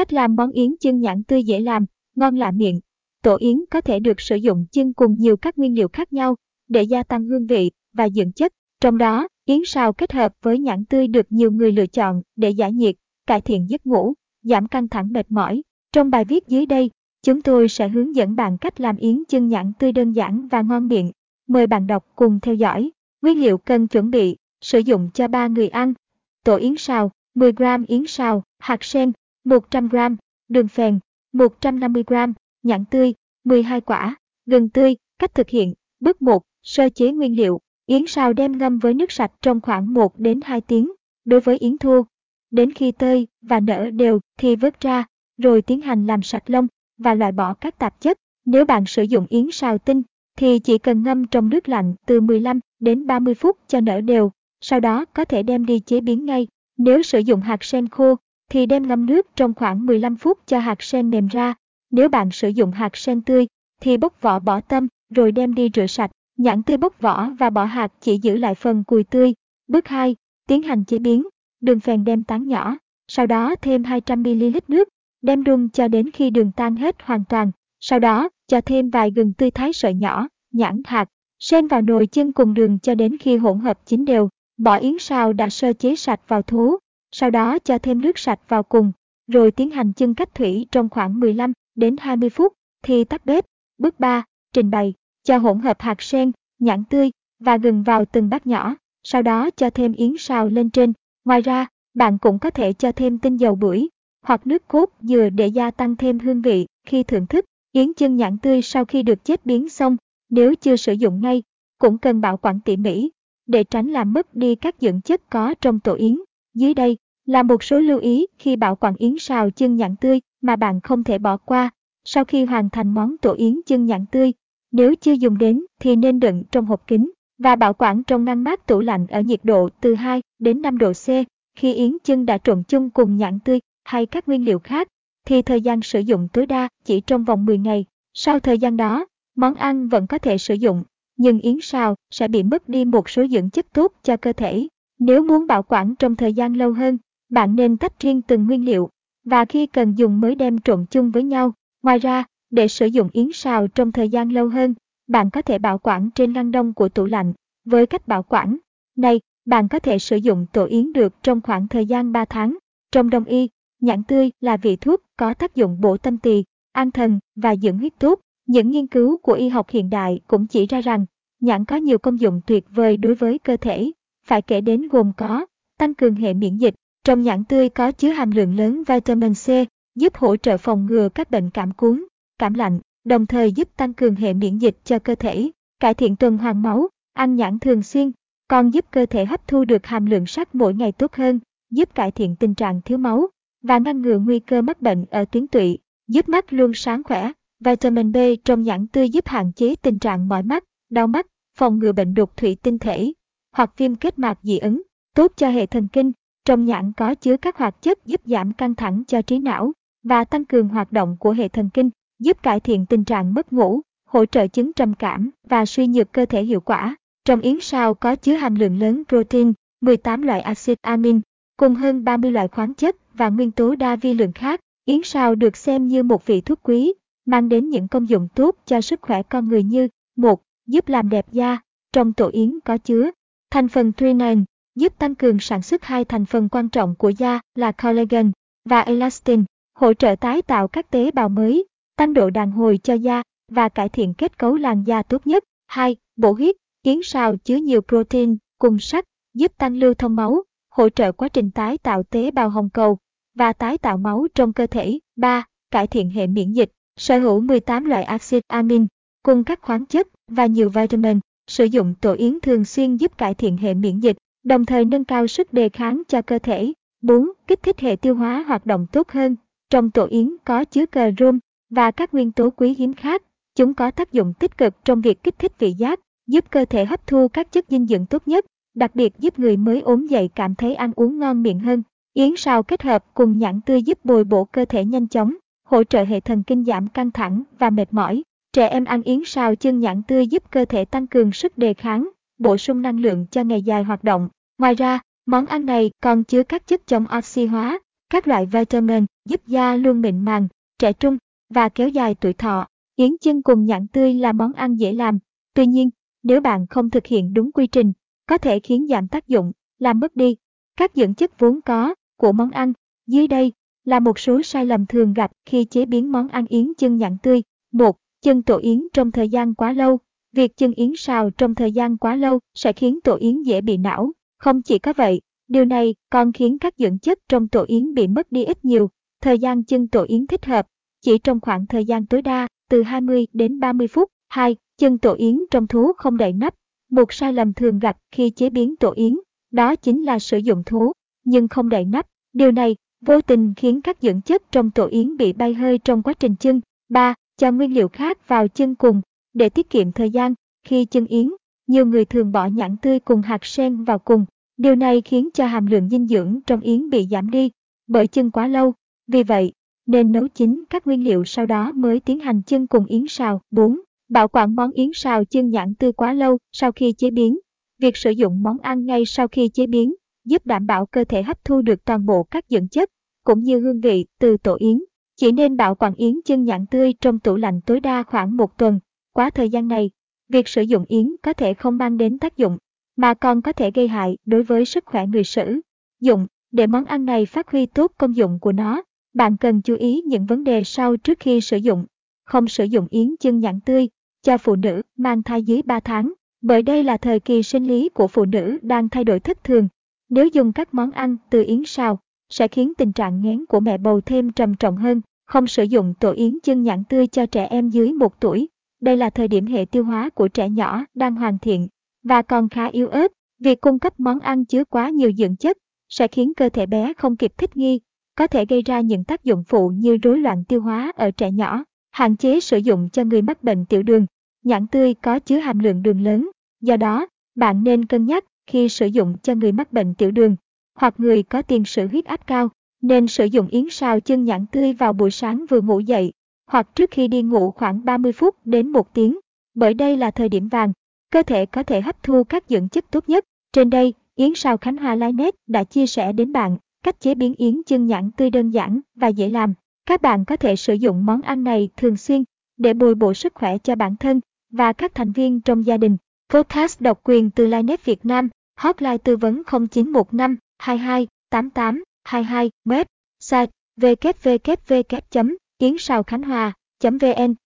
Cách làm món yến chân nhãn tươi dễ làm, ngon lạ miệng. Tổ yến có thể được sử dụng chân cùng nhiều các nguyên liệu khác nhau để gia tăng hương vị và dưỡng chất. Trong đó, yến xào kết hợp với nhãn tươi được nhiều người lựa chọn để giải nhiệt, cải thiện giấc ngủ, giảm căng thẳng mệt mỏi. Trong bài viết dưới đây, chúng tôi sẽ hướng dẫn bạn cách làm yến chân nhãn tươi đơn giản và ngon miệng. Mời bạn đọc cùng theo dõi. Nguyên liệu cần chuẩn bị, sử dụng cho 3 người ăn. Tổ yến xào, 10g yến xào, hạt sen, 100g, đường phèn, 150g, nhãn tươi, 12 quả, gừng tươi. Cách thực hiện, bước 1, sơ chế nguyên liệu. Yến xào đem ngâm với nước sạch trong khoảng 1 đến 2 tiếng. Đối với yến thua, đến khi tơi và nở đều thì vớt ra, rồi tiến hành làm sạch lông và loại bỏ các tạp chất. Nếu bạn sử dụng yến xào tinh thì chỉ cần ngâm trong nước lạnh từ 15 đến 30 phút cho nở đều, sau đó có thể đem đi chế biến ngay. Nếu sử dụng hạt sen khô thì đem ngâm nước trong khoảng 15 phút cho hạt sen mềm ra. Nếu bạn sử dụng hạt sen tươi thì bóc vỏ bỏ tâm rồi đem đi rửa sạch. Nhãn tươi bóc vỏ và bỏ hạt chỉ giữ lại phần cùi tươi. Bước 2. Tiến hành chế biến. Đường phèn đem tán nhỏ, sau đó thêm 200ml nước, đem đun cho đến khi đường tan hết hoàn toàn. Sau đó, cho thêm vài gừng tươi thái sợi nhỏ, nhãn hạt, sen vào nồi chân cùng đường cho đến khi hỗn hợp chín đều. Bỏ yến xào đã sơ chế sạch vào thố, sau đó cho thêm nước sạch vào cùng, rồi tiến hành chưng cách thủy trong khoảng 15 đến 20 phút thì tắt bếp. Bước 3. Trình bày, cho hỗn hợp hạt sen, nhãn tươi và gừng vào từng bát nhỏ, sau đó cho thêm yến xào lên trên. Ngoài ra, bạn cũng có thể cho thêm tinh dầu bưởi hoặc nước cốt dừa để gia tăng thêm hương vị khi thưởng thức. Yến chân nhãn tươi sau khi được chế biến xong, nếu chưa sử dụng ngay, cũng cần bảo quản tỉ mỉ để tránh làm mất đi các dưỡng chất có trong tổ yến. Dưới đây là một số lưu ý khi bảo quản yến xào chân nhãn tươi mà bạn không thể bỏ qua. Sau khi hoàn thành món tổ yến chân nhãn tươi, nếu chưa dùng đến thì nên đựng trong hộp kính và bảo quản trong ngăn mát tủ lạnh ở nhiệt độ từ 2 đến 5 độ C. Khi yến chân đã trộn chung cùng nhãn tươi hay các nguyên liệu khác, thì thời gian sử dụng tối đa chỉ trong vòng 10 ngày. Sau thời gian đó, món ăn vẫn có thể sử dụng, nhưng yến xào sẽ bị mất đi một số dưỡng chất tốt cho cơ thể. Nếu muốn bảo quản trong thời gian lâu hơn, bạn nên tách riêng từng nguyên liệu và khi cần dùng mới đem trộn chung với nhau. Ngoài ra, để sử dụng yến xào trong thời gian lâu hơn, bạn có thể bảo quản trên ngăn đông của tủ lạnh. Với cách bảo quản này, bạn có thể sử dụng tổ yến được trong khoảng thời gian 3 tháng. Trong đông y, nhãn tươi là vị thuốc có tác dụng bổ tâm tỳ, an thần và dưỡng huyết tốt. Những nghiên cứu của y học hiện đại cũng chỉ ra rằng nhãn có nhiều công dụng tuyệt vời đối với cơ thể. Phải kể đến gồm có tăng cường hệ miễn dịch. Trong nhãn tươi có chứa hàm lượng lớn vitamin C, giúp hỗ trợ phòng ngừa các bệnh cảm cúm, cảm lạnh, đồng thời giúp tăng cường hệ miễn dịch cho cơ thể, cải thiện tuần hoàn máu, ăn nhãn thường xuyên, còn giúp cơ thể hấp thu được hàm lượng sắt mỗi ngày tốt hơn, giúp cải thiện tình trạng thiếu máu và ngăn ngừa nguy cơ mắc bệnh ở tuyến tụy, giúp mắt luôn sáng khỏe. Vitamin B trong nhãn tươi giúp hạn chế tình trạng mỏi mắt, đau mắt, phòng ngừa bệnh đục thủy tinh thể hoặc viêm kết mạc dị ứng, tốt cho hệ thần kinh. Trong nhãn có chứa các hoạt chất giúp giảm căng thẳng cho trí não và tăng cường hoạt động của hệ thần kinh, giúp cải thiện tình trạng mất ngủ, hỗ trợ chứng trầm cảm và suy nhược cơ thể hiệu quả. Trong yến sao có chứa hàm lượng lớn protein, 18 loại axit amin, cùng hơn 30 loại khoáng chất và nguyên tố đa vi lượng khác. Yến sao được xem như một vị thuốc quý, mang đến những công dụng tốt cho sức khỏe con người như một Giúp làm đẹp da. Trong tổ yến có chứa thành phần threonine, giúp tăng cường sản xuất hai thành phần quan trọng của da là collagen và elastin, hỗ trợ tái tạo các tế bào mới, tăng độ đàn hồi cho da và cải thiện kết cấu làn da tốt nhất. 2. Bổ huyết, yến sào chứa nhiều protein cùng sắt, giúp tăng lưu thông máu, hỗ trợ quá trình tái tạo tế bào hồng cầu và tái tạo máu trong cơ thể. 3. Cải thiện hệ miễn dịch, sở hữu 18 loại axit amin, cùng các khoáng chất và nhiều vitamin. Sử dụng tổ yến thường xuyên giúp cải thiện hệ miễn dịch, đồng thời nâng cao sức đề kháng cho cơ thể. 4. Kích thích hệ tiêu hóa hoạt động tốt hơn. Trong tổ yến có chứa cờ rôm và các nguyên tố quý hiếm khác. Chúng có tác dụng tích cực trong việc kích thích vị giác, giúp cơ thể hấp thu các chất dinh dưỡng tốt nhất, đặc biệt giúp người mới ốm dậy cảm thấy ăn uống ngon miệng hơn. Yến sao kết hợp cùng nhãn tươi giúp bồi bổ cơ thể nhanh chóng, hỗ trợ hệ thần kinh giảm căng thẳng và mệt mỏi. Trẻ em ăn yến sao chân nhãn tươi giúp cơ thể tăng cường sức đề kháng, bổ sung năng lượng cho ngày dài hoạt động. Ngoài ra, món ăn này còn chứa các chất chống oxy hóa, các loại vitamin giúp da luôn mịn màng, trẻ trung và kéo dài tuổi thọ. Yến chân cùng nhãn tươi là món ăn dễ làm. Tuy nhiên, nếu bạn không thực hiện đúng quy trình, có thể khiến giảm tác dụng, làm mất đi các dưỡng chất vốn có của món ăn. Dưới đây là một số sai lầm thường gặp khi chế biến món ăn yến chân nhãn tươi. 1. Chân tổ yến trong thời gian quá lâu. Việc chân yến xào trong thời gian quá lâu sẽ khiến tổ yến dễ bị não. Không chỉ có vậy, điều này còn khiến các dưỡng chất trong tổ yến bị mất đi ít nhiều. Thời gian chân tổ yến thích hợp chỉ trong khoảng thời gian tối đa từ 20 đến 30 phút. 2. Chân tổ yến trong thú không đậy nắp. Một sai lầm thường gặp khi chế biến tổ yến, đó chính là sử dụng thú, nhưng không đậy nắp. Điều này vô tình khiến các dưỡng chất trong tổ yến bị bay hơi trong quá trình chân. 3. Cho nguyên liệu khác vào chân cùng để tiết kiệm thời gian. Khi chân yến, nhiều người thường bỏ nhãn tươi cùng hạt sen vào cùng. Điều này khiến cho hàm lượng dinh dưỡng trong yến bị giảm đi bởi chân quá lâu. Vì vậy, nên nấu chín các nguyên liệu sau đó mới tiến hành chân cùng yến xào. 4. Bảo quản món yến xào chân nhãn tươi quá lâu sau khi chế biến. Việc sử dụng món ăn ngay sau khi chế biến giúp đảm bảo cơ thể hấp thu được toàn bộ các dưỡng chất cũng như hương vị từ tổ yến. Chỉ nên bảo quản yến chân nhãn tươi trong tủ lạnh tối đa khoảng một tuần. Quá thời gian này, việc sử dụng yến có thể không mang đến tác dụng, mà còn có thể gây hại đối với sức khỏe người sử dụng. Để món ăn này phát huy tốt công dụng của nó, bạn cần chú ý những vấn đề sau trước khi sử dụng. Không sử dụng yến chân nhãn tươi cho phụ nữ mang thai dưới 3 tháng, bởi đây là thời kỳ sinh lý của phụ nữ đang thay đổi thất thường. Nếu dùng các món ăn từ yến sao, sẽ khiến tình trạng nghén của mẹ bầu thêm trầm trọng hơn. Không sử dụng tổ yến chân nhãn tươi cho trẻ em dưới 1 tuổi. Đây là thời điểm hệ tiêu hóa của trẻ nhỏ đang hoàn thiện và còn khá yếu ớt. Việc cung cấp món ăn chứa quá nhiều dưỡng chất sẽ khiến cơ thể bé không kịp thích nghi có thể gây ra những tác dụng phụ như rối loạn tiêu hóa ở trẻ nhỏ, hạn chế sử dụng cho người mắc bệnh tiểu đường. Nhãn tươi có chứa hàm lượng đường lớn, do đó, bạn nên cân nhắc khi sử dụng cho người mắc bệnh tiểu đường hoặc người có tiền sử huyết áp cao, nên sử dụng yến sao chân nhãn tươi vào buổi sáng vừa ngủ dậy hoặc trước khi đi ngủ khoảng 30 phút đến 1 tiếng, bởi đây là thời điểm vàng, cơ thể có thể hấp thu các dưỡng chất tốt nhất. Trên đây, Yến sao Khánh Hoa Linet đã chia sẻ đến bạn Cách chế biến yến chân nhãn tươi đơn giản và dễ làm. Các bạn có thể sử dụng món ăn này thường xuyên để bồi bổ sức khỏe cho bản thân và các thành viên trong gia đình. Podcast độc quyền từ Linet Việt Nam, hotline tư vấn 0915 22 88 22 web site www kiến sao khánh hòa vn